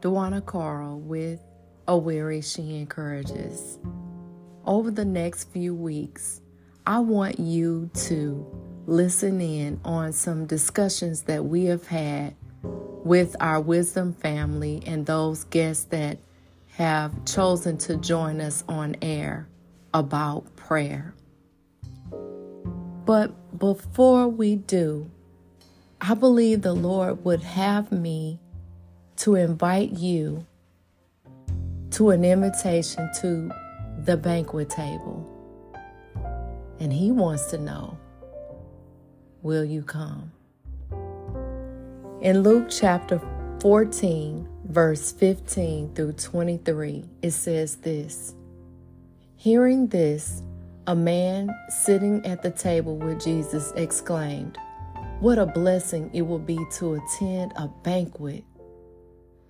Dwana Carl with A Weary She Encourages. Over the next few weeks, I want you to listen in on some discussions that we have had with our wisdom family and those guests that have chosen to join us on air about prayer. But before we do, I believe the Lord would have me to invite you to an invitation to the banquet table. And He wants to know Will you come? In Luke chapter 14, verse 15 through 23, it says this Hearing this, a man sitting at the table with Jesus exclaimed, What a blessing it will be to attend a banquet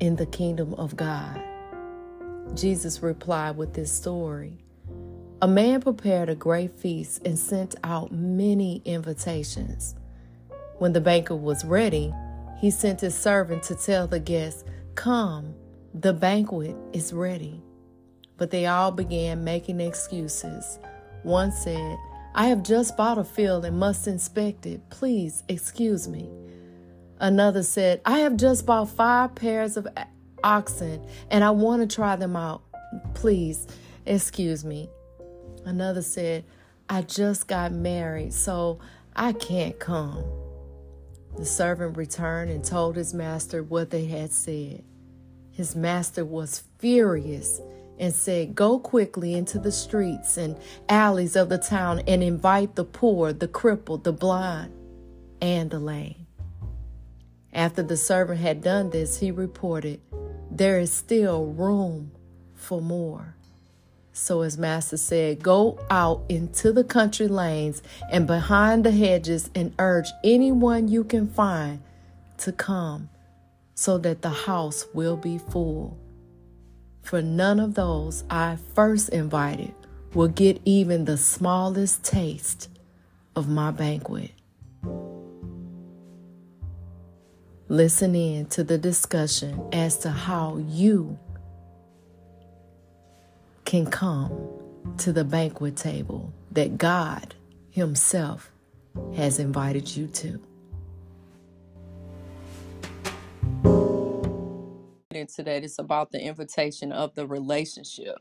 in the kingdom of God. Jesus replied with this story A man prepared a great feast and sent out many invitations. When the banquet was ready, he sent his servant to tell the guests, Come, the banquet is ready. But they all began making excuses. One said, I have just bought a field and must inspect it. Please excuse me. Another said, I have just bought five pairs of oxen and I want to try them out. Please excuse me. Another said, I just got married, so I can't come. The servant returned and told his master what they had said. His master was furious and said, Go quickly into the streets and alleys of the town and invite the poor, the crippled, the blind, and the lame. After the servant had done this, he reported, There is still room for more. So his master said, Go out into the country lanes and behind the hedges and urge anyone you can find to come so that the house will be full. For none of those I first invited will get even the smallest taste of my banquet. Listen in to the discussion as to how you can come to the banquet table that God Himself has invited you to. That, it's about the invitation of the relationship.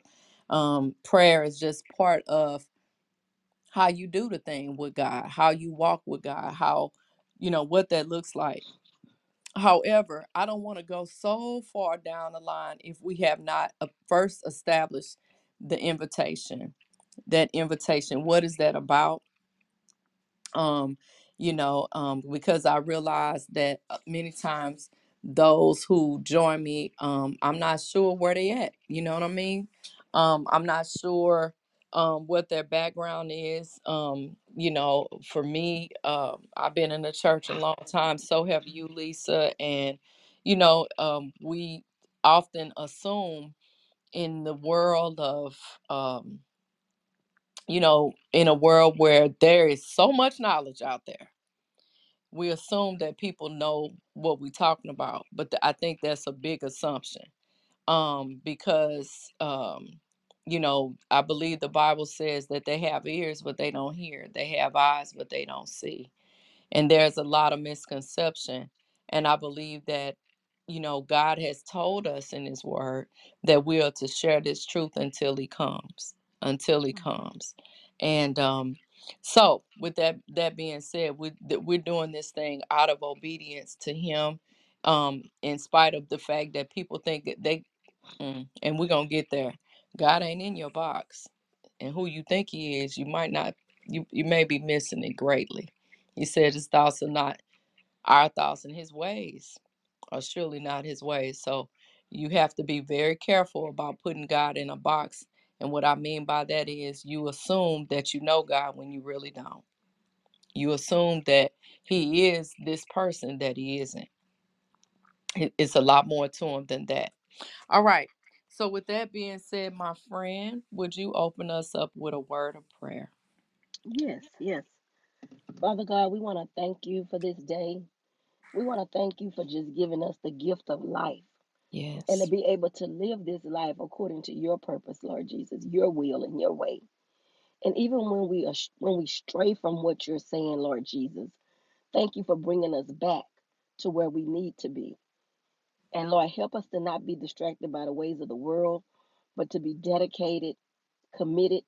Um, prayer is just part of how you do the thing with God, how you walk with God, how you know what that looks like. However, I don't want to go so far down the line if we have not uh, first established the invitation. That invitation, what is that about? Um, you know, um, because I realize that uh, many times those who join me, um, I'm not sure where they at. You know what I mean? Um, I'm not sure um, what their background is. Um, you know, for me, uh, I've been in the church a long time. So have you, Lisa. And you know, um, we often assume in the world of um, you know, in a world where there is so much knowledge out there, we assume that people know what we're talking about. But th- I think that's a big assumption um, because, um, you know, I believe the Bible says that they have ears, but they don't hear, they have eyes, but they don't see. And there's a lot of misconception and i believe that you know god has told us in his word that we are to share this truth until he comes until he comes. And um so with that that being said we that we're doing this thing out of obedience to him um in spite of the fact that people think that they mm, and we're gonna get there god ain't in your box and who you think he is you might not you you may be missing it greatly he said his thoughts are not our thoughts, and his ways are surely not his ways. So you have to be very careful about putting God in a box. And what I mean by that is you assume that you know God when you really don't. You assume that he is this person that he isn't. It- It's a lot more to him than that. All right. So with that being said, my friend, would you open us up with a word of prayer? Yes, yes. Father God, we want to thank you for this day. We want to thank you for just giving us the gift of life. Yes. And to Yes. be able to live this life according to your purpose, Lord Jesus, your will and your way. And even when we are, when we stray from what you're saying, Lord Jesus, thank you for bringing us back to where we need to be. And Lord, help us to not be distracted by the ways of the world, but to be dedicated, committed,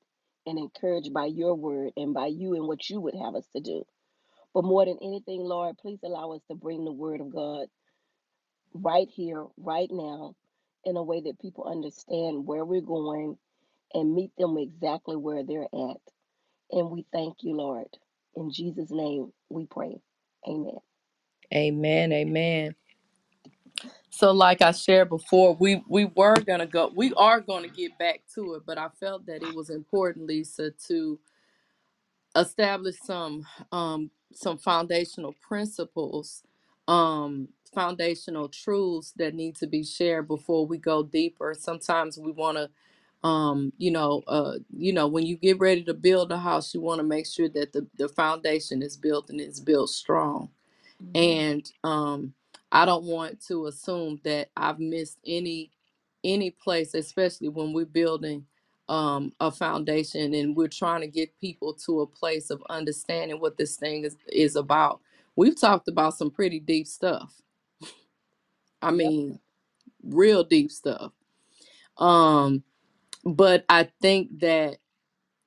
and encouraged by your word and by you and what you would have us to do. But more than anything, Lord, please allow us to bring the word of God right here, right now, in a way that people understand where we're going and meet them exactly where they're at. And we thank you, Lord. In Jesus' name we pray. Amen. Amen. Amen. So, like I shared before, we we were gonna go. We are gonna get back to it, but I felt that it was important, Lisa, to establish some um some foundational principles, um foundational truths that need to be shared before we go deeper. Sometimes we want to um you know uh you know when you get ready to build a house you want to make sure that the the foundation is built and it's built strong Mhm. and um i don't want to assume that i've missed any any place especially when we're building um a foundation and we're trying to get people to a place of understanding what this thing is is about. We've talked about some pretty deep stuff. I Yep. mean real deep stuff. Um but i think that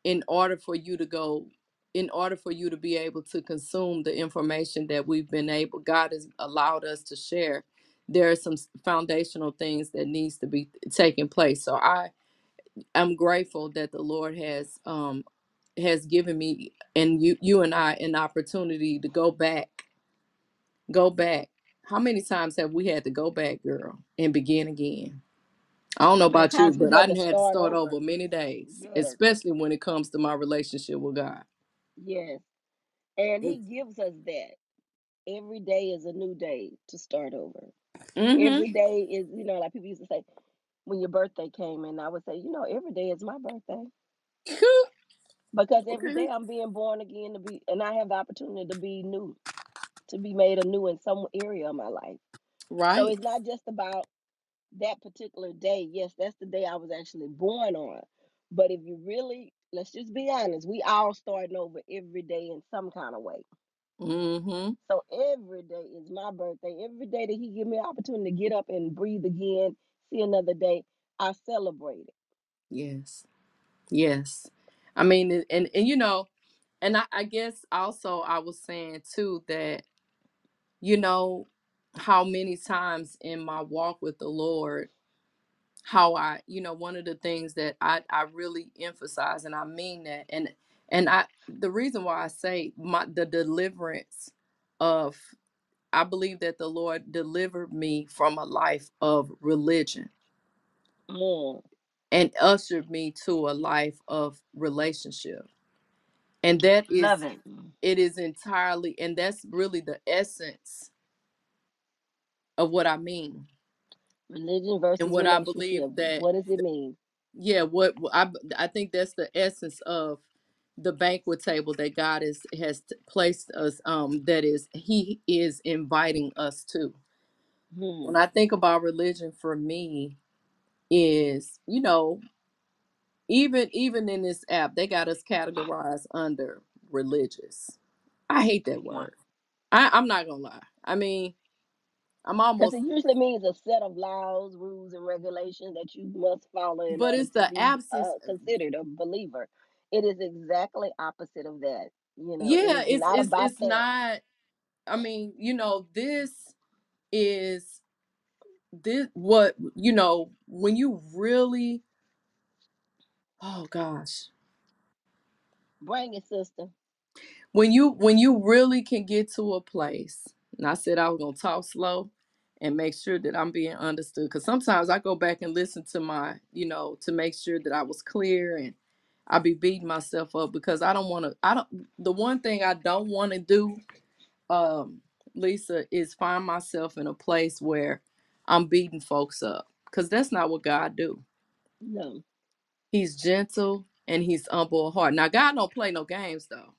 in order for you to go in order for you to be able to consume the information that we've been able god has allowed us to share there are some s- foundational things that needs to be taking place so i i'm grateful that the lord has um has given me and you you and i an opportunity to go back go back how many times have we had to go back girl and begin again I don't know about you, but I had to had to start start over. over many days, Yes. especially when it comes to my relationship with God. Yes. And he gives us that. Every day is a new day to start over. Mm-hmm. Every day is, you know, like people used to say, when your birthday came and I would say, you know, every day is my birthday. Because every day okay. I'm being born again to be and I have the opportunity to be new, to be made anew in some area of my life. Right. So Right. it's not just about that particular day. Yes, that's the day I was actually born on. But if you really let's just be honest, we all starting over every day in some kind of way. Mm-hmm. So every day is my birthday. Every day that he give me an opportunity to get up and breathe again, see another day, I celebrate it. Yes. Yes. I mean, and and, and you know, and I, I guess also I was saying too that you know how many times in my walk with the Lord how I, you know, one of the things that I I really emphasize and I mean that and and I the reason why I say my the deliverance of I believe that the Lord delivered me from a life of religion Mm, and ushered me to a life of relationship. And that love is it. it is entirely and that's really the essence of what I mean Religion and what I believe relationship. that What does it mean? yeah what i i think that's the essence of the banquet table that god is has t- placed us um that is he is inviting us to when Hmm. i think about religion for me is you know even even in this app they got us categorized under religious i hate that word I, i'm not gonna lie i mean i'm Because it usually means a set of laws, rules, and regulations that you must follow but it's the be absence uh, considered a believer. It is exactly opposite of that. You know, yeah is it's not it's it's not i mean you know this is this what you know when you really oh gosh Bring it, sister. when you when you really can get to a place and i said i was gonna talk slow and make sure that i'm being understood because sometimes i go back and listen to my you know to make sure that i was clear and i be beating myself up because i don't want to i don't the one thing i don't want to do um lisa is find myself in a place where i'm beating folks up because that's not what god do No. He's gentle and he's humble of heart. Now God don't play no games though.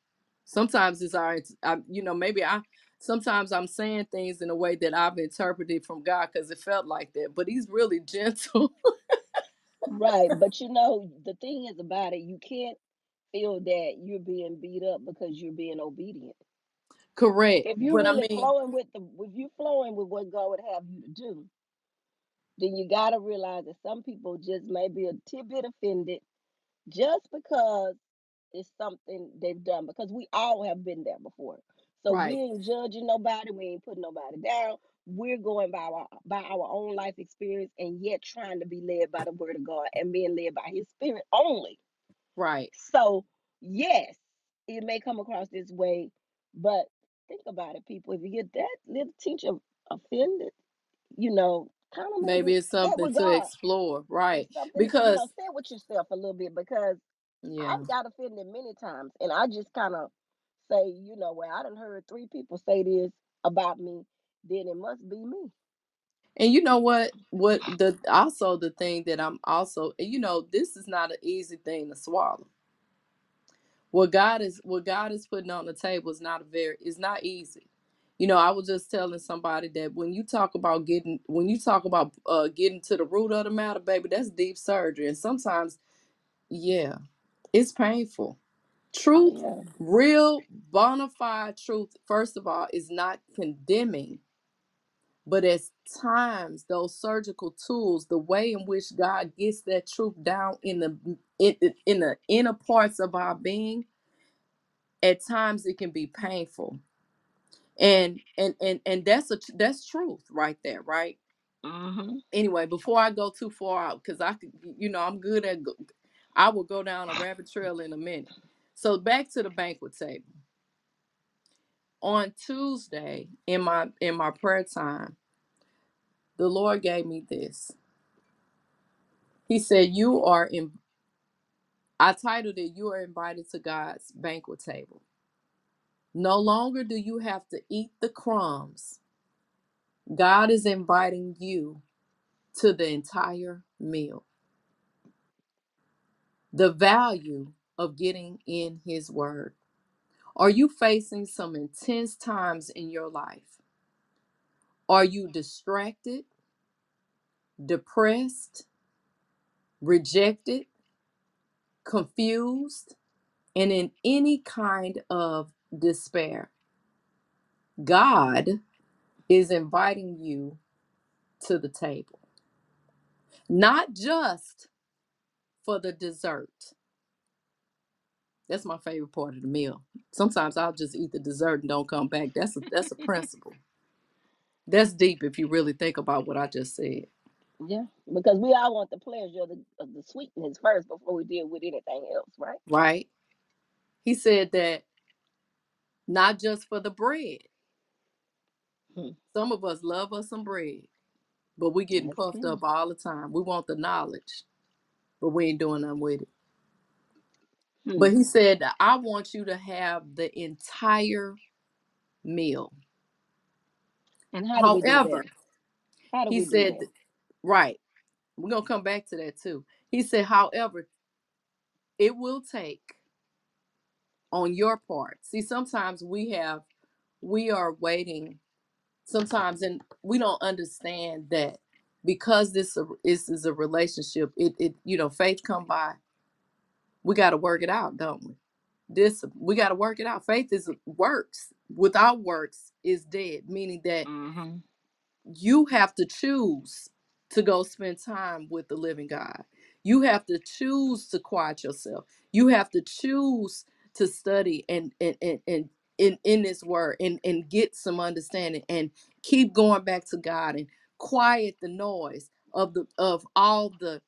sometimes it's our I, you know maybe i sometimes i'm saying things in a way that i've interpreted from god because it felt like that but he's really gentle Right. But you know, the thing is about it, you can't feel that you're being beat up because you're being obedient. correct If you're but i really mean flowing with the if you're flowing with what God would have you to do, then you gotta realize that some people just may be a tidbit offended just because it's something they've done because we all have been there before. So we ain't judging nobody, we ain't putting nobody down. We're going by our by our own life experience and yet trying to be led by the word of God and being led by his spirit only. right So yes, it may come across this way, but think about it, people. If you get that little teacher offended, you know, kind of maybe maybe it's something with to God. explore It's right something, you know, because sit with yourself a little bit because yeah I've got offended many times, and I just kind of say, you know, well, I done heard three people say this about me, then it must be me. and you know what what the also the thing that i'm also you know this is not an easy thing to swallow what God is what God is putting on the table is not a very it's not easy. You know, I was just telling somebody that when you talk about getting when you talk about uh getting to the root of the matter, baby, that's deep surgery. And sometimes, yeah, it's painful. Truth, yeah. real bona fide truth, first of all, is not condemning, but at times those surgical tools, the way in which God gets that truth down in the in, in the inner parts of our being at times it can be painful and and and and that's a that's truth right there right Mm-hmm. anyway before i go too far out because i could you know i'm good at go, i will go down a rabbit trail in a minute so back to the banquet table. On tuesday in my in my prayer time the lord gave me this. He said you are in i titled it you are invited to god's banquet table. No longer do you have to eat the crumbs. God is inviting you to the entire meal. The value of getting in His Word. Are you facing some intense times in your life? Are you distracted, depressed, rejected, confused, and in any kind of despair? God is inviting you to the table, not just for the dessert. That's my favorite part of the meal. Sometimes I'll just eat the dessert and don't come back. That's a that's a principle. That's deep if you really think about what I just said, Yeah, because we all want the pleasure of the, of the sweetness first before we deal with anything else, right? right? He said that not just for the bread. Hmm. Some of us love us some bread, but we getting That's puffed up all the time. We want the knowledge, but we ain't doing nothing with it. Hmm. But he said I want you to have the entire meal. And how do we do that? However, How do he we do said, that? right, we're gonna come back to that too. He said, however, it will take on your part. See, sometimes we have we are waiting sometimes and we don't understand that because this a- is is a relationship it it you know faith come by we got to work it out don't we this we got to work it out faith is works without works is dead meaning that Mm-hmm. you have to choose to go spend time with the living God. You have to choose to quiet yourself. You have to choose to study and and and, and in, in this word and, and get some understanding and keep going back to God and quiet the noise of the of all the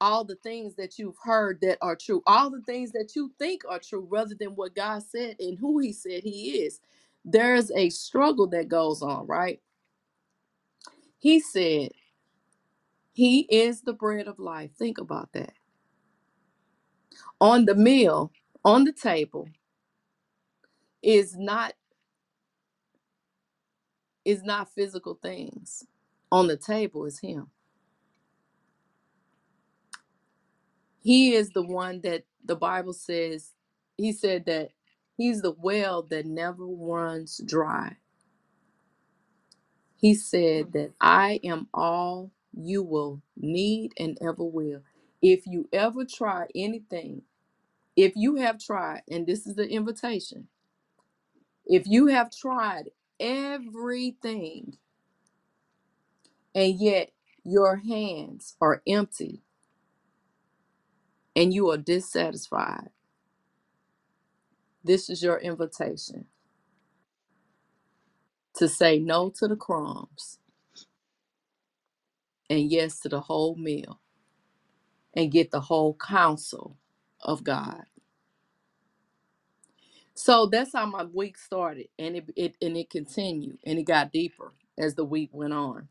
all the things that you've heard that are true, all the things that you think are true, rather than what God said and who He said He is. There's a struggle that goes on, right? He said He is the bread of life. Think about that. On the meal, on the table, is not is not physical things. On the table is him. He is the one that the Bible says he said that He's the well that never runs dry. He said that I am all you will need and ever will. If you ever try anything, if you have tried, and this is the invitation, if you have tried everything and yet your hands are empty and you are dissatisfied, this is your invitation to say no to the crumbs and yes to the whole meal and get the whole counsel of God. So that's how my week started and it, it and it continued and it got deeper as the week went on.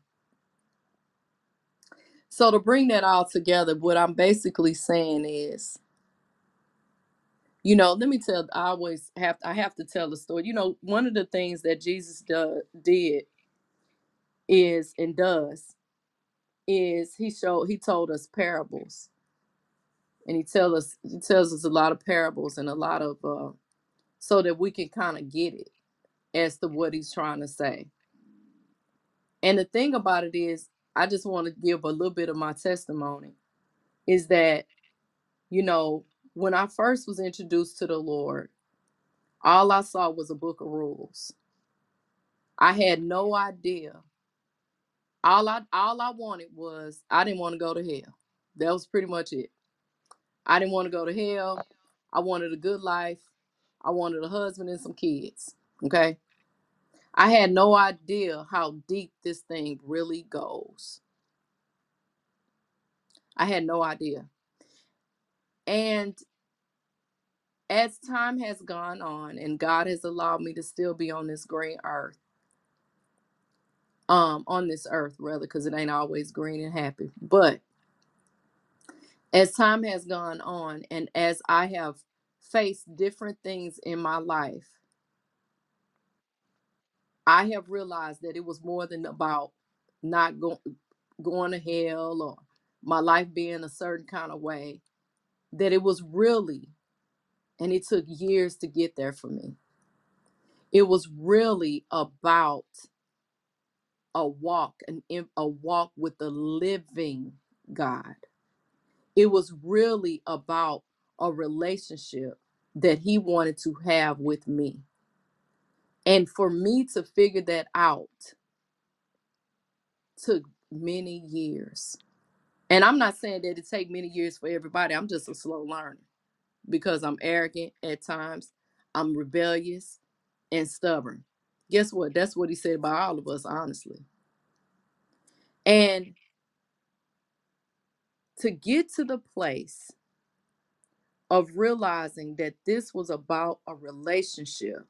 So to bring that all together, what I'm basically saying is, you know, let me tell I always have I have to tell the story. You know, one of the things that Jesus do, did is and does is he showed he told us parables and he tell us he tells us a lot of parables and a lot of uh so that we can kind of get it as to what he's trying to say and the thing about it is i just want to give a little bit of my testimony is that you know when i first was introduced to the lord all i saw was a book of rules i had no idea all i all i wanted was i didn't want to go to hell that was pretty much it I didn't want to go to hell. I wanted a good life. I wanted a husband and some kids. Okay. I had no idea how deep this thing really goes. I had no idea. And as time has gone on and God has allowed me to still be on this green earth, um, on this earth rather, because it ain't always green and happy. But as time has gone on and as I have faced different things in my life, I have realized that it was more than about not going going to hell or my life being a certain kind of way. That it was really, and it took years to get there for me. It was really about a walk, an a walk with the living God. It was really about a relationship that He wanted to have with me, and for me to figure that out took many years And I'm not saying that it take many years for everybody. I'm just a slow learner because I'm arrogant at times. I'm rebellious and stubborn. Guess what? That's what he said about all of us, honestly. And to get to the place of realizing that this was about a relationship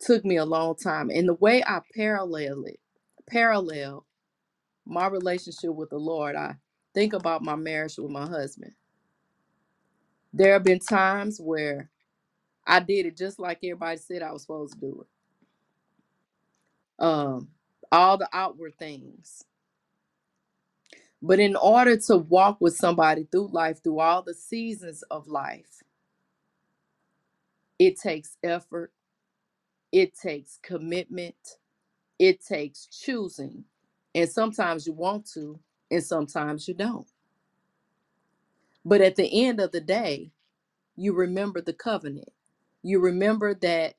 took me a long time. And the way I parallel it, parallel my relationship with the Lord, I think about my marriage with my husband. There have been times where I did it just like everybody said I was supposed to do it. Um, all the outward things. But in order to walk with somebody through life, through all the seasons of life, it takes effort, it takes commitment, it takes choosing. And sometimes you want to, and sometimes you don't. But at the end of the day, you remember the covenant. You remember that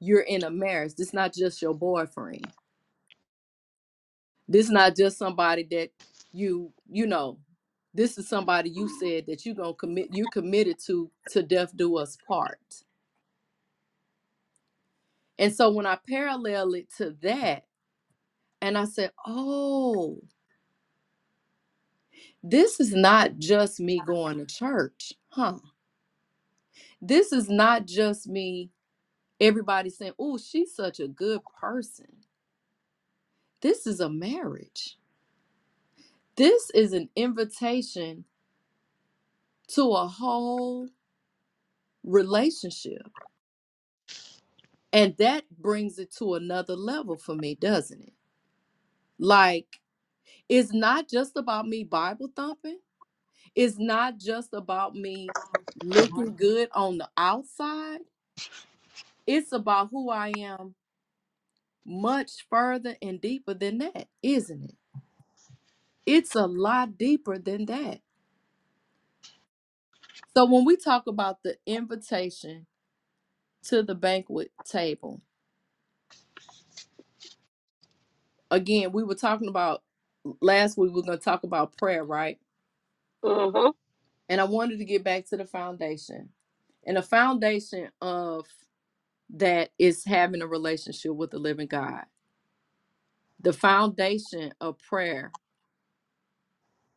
you're in a marriage. This is not just your boyfriend This is not just somebody that you, you know, this is somebody you said that you're gonna commit you're committed to to death do us part. And so when I parallel it to that, and I said, Oh, this is not just me going to church, huh? This is not just me, everybody saying, Oh, she's such a good person. This is a marriage. This is an invitation to a whole relationship. And that brings it to another level for me, doesn't it? Like, it's not just about me Bible thumping. It's not just about me looking good on the outside, it's about who I am much further and deeper than that, isn't it? It's a lot deeper than that. So when we talk about the invitation to the banquet table, again, we were talking about last week we were going to talk about prayer, right? Mm-hmm. And I wanted to get back to the foundation. And the foundation of that is having a relationship with the living God. The foundation of prayer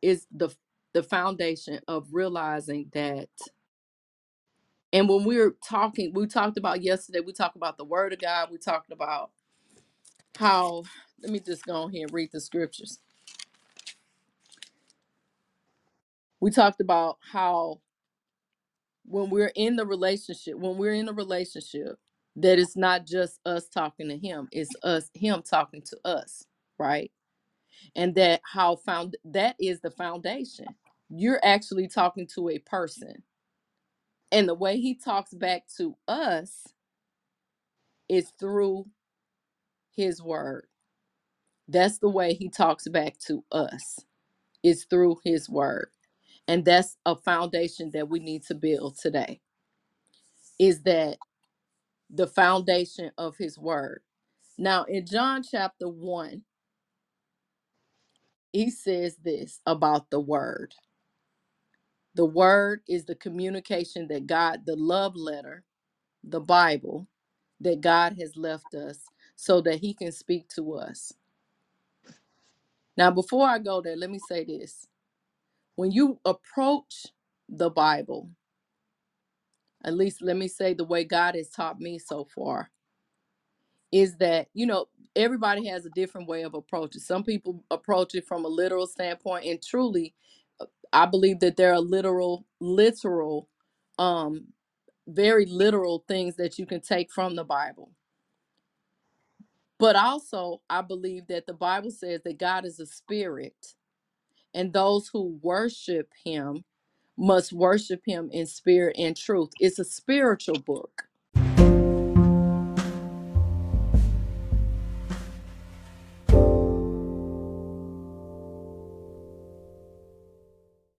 is the the foundation of realizing that and when we were talking we talked about yesterday we talked about the word of god we talked about how let me just go on here and read the scriptures. We talked about how when we're in the relationship when we're in a relationship that it's not just us talking to him it's us him talking to us right? And that how found that is the foundation. You're actually talking to a person and the way he talks back to us is through his word. That's the way he talks back to us is through his word. And that's a foundation that we need to build today is that the foundation of his word. Now in john chapter 1 he says this about the word the word is the communication that god the love letter the bible that god has left us so that he can speak to us now before i go there let me say this when you approach the bible at least let me say the way God has taught me so far is that you know everybody has a different way of approaching. Some people approach it from a literal standpoint, and truly, I believe that there are literal, literal, um, very literal things that you can take from the Bible. But also, I believe that the Bible says that God is a spirit, and those who worship Him must worship Him in spirit and truth. It's a spiritual book